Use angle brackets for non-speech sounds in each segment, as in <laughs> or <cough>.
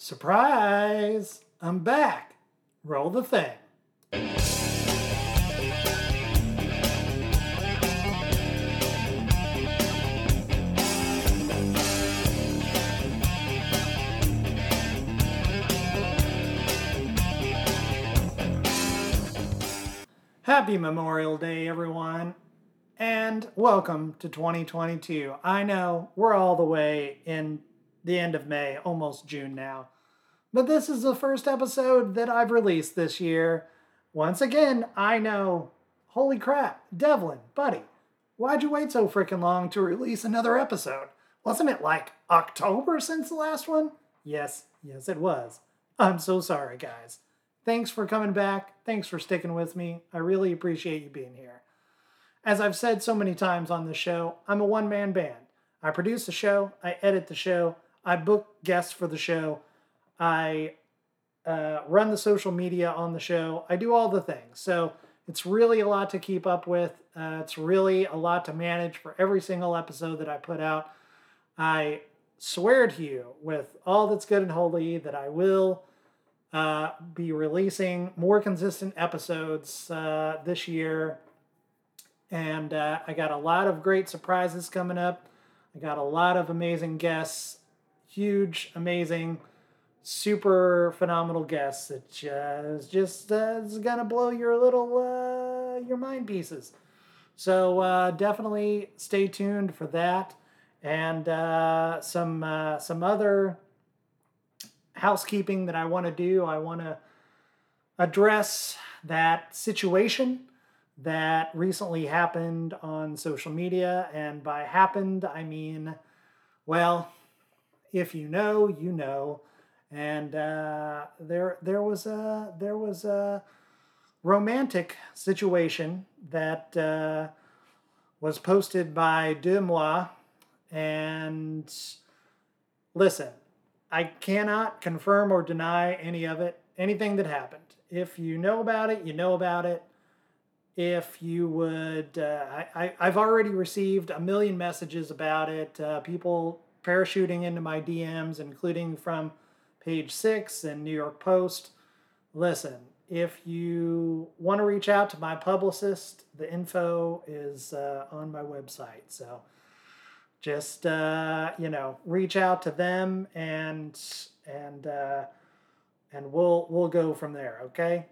Surprise! I'm back. Roll the thing. Happy Memorial Day, everyone, and welcome to 2022. I know we're all the way in the end of May, almost June now, but this is the first episode that I've released this year. Once again, I know, holy crap, Devlin, buddy, why'd you wait so freaking long to release another episode? Wasn't it like October since the last one? Yes, yes, it was. I'm so sorry, guys. Thanks for coming back. Thanks for sticking with me. I really appreciate you being here. As I've said so many times on this show, I'm a one man band. I produce the show, I edit the show, I book guests for the show, I uh, run the social media on the show, I do all the things. So it's really a lot to keep up with. Uh, it's really a lot to manage for every single episode that I put out. I swear to you, with all that's good and holy, that I will uh, be releasing more consistent episodes uh, this year. And uh, I got a lot of great surprises coming up. I got a lot of amazing guests, huge, amazing, super phenomenal guests that is just uh, is gonna blow your little uh, your mind pieces. So uh, definitely stay tuned for that, and uh, some uh, some other housekeeping that I want to do. I want to address that situation that recently happened on social media. And by happened, I mean, well, if you know, you know. And uh, there, there was a there was a romantic situation that uh, was posted by DeuxMoi. And listen, I cannot confirm or deny any of it, anything that happened. If you know about it, you know about it. If you would, uh, I, I, have already received a million messages about it. Uh, people parachuting into my DMs, including from Page Six and New York Post. Listen, if you want to reach out to my publicist, the info is uh, on my website. So just uh, you know reach out to them and and uh, and we'll we'll go from there okay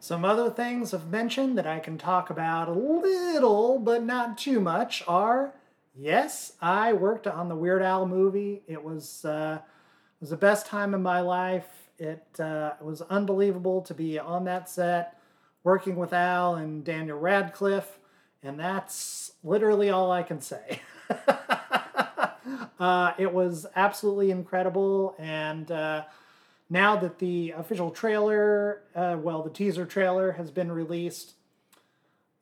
some other things of mention that i can talk about a little but not too much are yes i worked on the weird al movie it was uh, it was the best time in my life it, uh, was unbelievable to be on that set working with al and daniel radcliffe and that's literally all i can say <laughs> uh, it was absolutely incredible. And uh, now that the official trailer, uh, well, the teaser trailer has been released,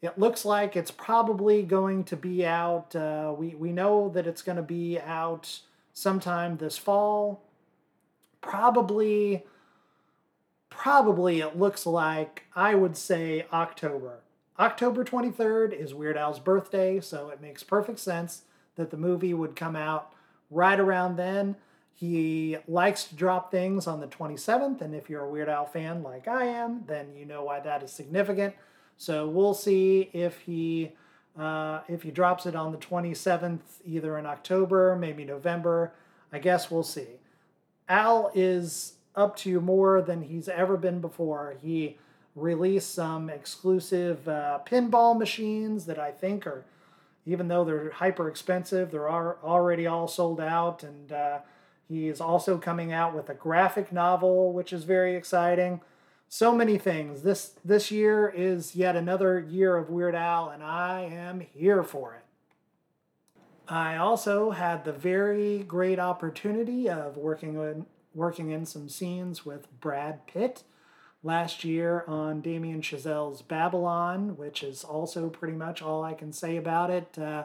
it looks like it's probably going to be out. Uh, we, we know that it's going to be out sometime this fall. Probably, probably it looks like, I would say October. October 23rd is Weird Al's birthday, so it makes perfect sense that the movie would come out right around then. He likes to drop things on the 27th, and if you're a Weird Al fan like I am, then you know why that is significant. So we'll see if he uh, if he drops it on the 27th, either in October, maybe November. I guess we'll see. Al is up to more than he's ever been before. He released some exclusive uh, pinball machines that I think are even though they're hyper expensive, they're already all sold out. And uh, he is also coming out with a graphic novel, which is very exciting. So many things. This this year is yet another year of Weird Al, and I am here for it. I also had the very great opportunity of working in, working in some scenes with Brad Pitt last year on Damien Chazelle's Babylon, which is also pretty much all I can say about it. Uh,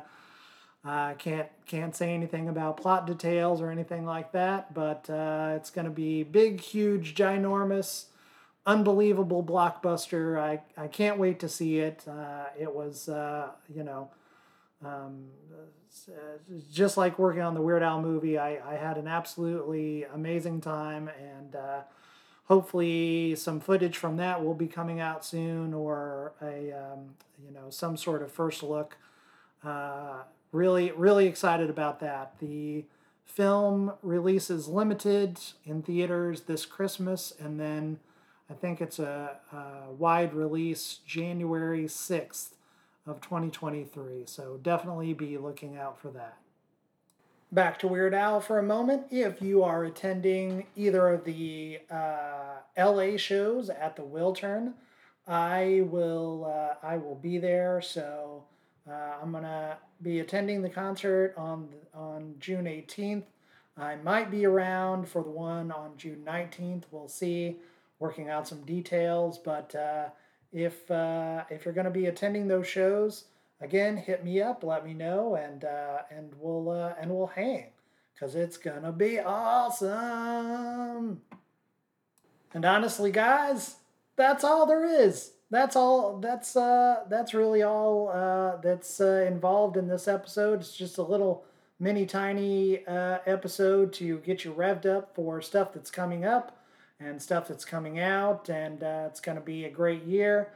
I can't can't say anything about plot details or anything like that, but uh, it's going to be big, huge, ginormous, unbelievable blockbuster. I, I can't wait to see it. Uh, it was uh, you know Um, just like working on the Weird Al movie, I, I had an absolutely amazing time, and uh, hopefully some footage from that will be coming out soon, or a um, you know some sort of first look. Uh, really, really excited about that. The film releases limited in theaters this Christmas, and then I think it's a, a wide release January 6th of 2023. So definitely be looking out for that. Back to Weird Al for a moment. If you are attending either of the uh, LA shows at the Wiltern, I will uh, I will be there. So uh, I'm gonna be attending the concert on on June 18th. I might be around for the one on June 19th. We'll see. Working out some details, but uh, if uh, if you're going to be attending those shows, again, hit me up, let me know, and uh, and we'll uh, and we'll hang because it's gonna be awesome. And honestly, guys, that's all there is. That's all. That's uh, that's really all uh, that's involved in this episode. It's just a little mini tiny uh, episode to get you revved up for stuff that's coming up and stuff that's coming out, and uh, it's going to be a great year.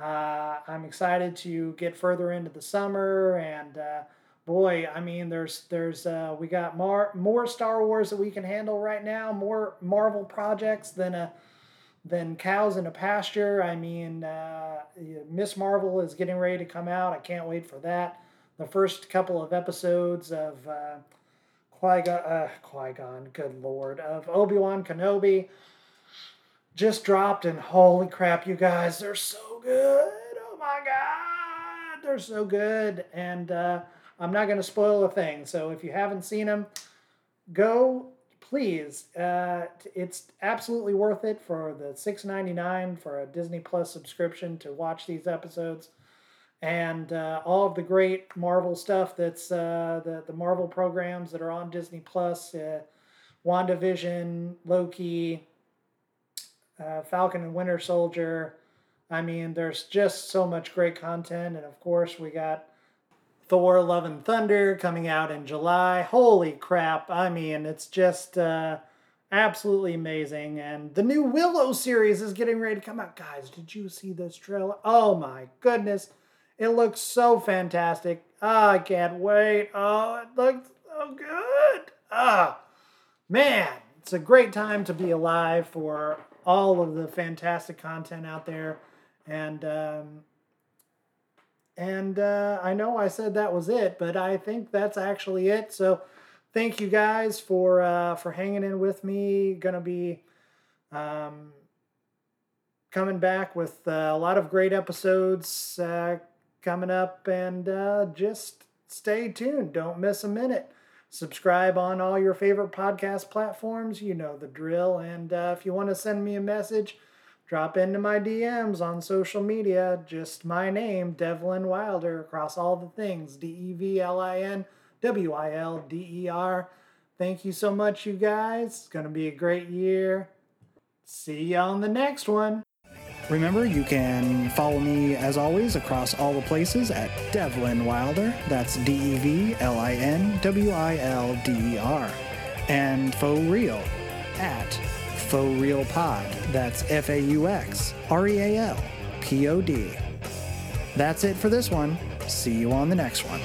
Uh, I'm excited to get further into the summer, and uh, boy, I mean, there's there's uh, we got more more Star Wars that we can handle right now, more Marvel projects than a than cows in a pasture. I mean, uh, Miss Marvel is getting ready to come out. I can't wait for that. The first couple of episodes of uh, Qui Gon, uh, Qui Gon, good lord, of Obi Wan Kenobi just dropped, and holy crap, you guys, they're so good. Oh my God, they're so good. And uh, I'm not going to spoil a thing. So if you haven't seen them, go please. Uh, it's absolutely worth it for the $6.99 for a Disney Plus subscription to watch these episodes. And uh, all of the great Marvel stuff that's uh, the, the Marvel programs that are on Disney Plus, uh, WandaVision, Loki, uh, Falcon and Winter Soldier. I mean, there's just so much great content. And of course, we got Thor Love and Thunder coming out in July. Holy crap. I mean, it's just uh, absolutely amazing. And the new Willow series is getting ready to come out. Guys, did you see this trailer? Oh my goodness. It looks so fantastic. Oh, I can't wait. Oh, it looks so good. Ah, man, it's a great time to be alive for all of the fantastic content out there. And um, and uh, I know I said that was it, but I think that's actually it. So thank you guys for uh, for hanging in with me. Gonna be um, coming back with uh, a lot of great episodes uh, coming up, and uh, just stay tuned. Don't miss a minute. Subscribe on all your favorite podcast platforms. You know the drill. And uh, if you want to send me a message, drop into my DMs on social media. Just my name, Devlin Wilder, across all the things D E V L I N W I L D E R. Thank you so much, you guys. It's going to be a great year. See you on the next one. Remember, you can follow me as always across all the places at Devlin Wilder. That's D E V L I N W I L D E R. And Faux Real at Faux Real Pod. That's F A U X R E A L P O D. That's it for this one. See you on the next one.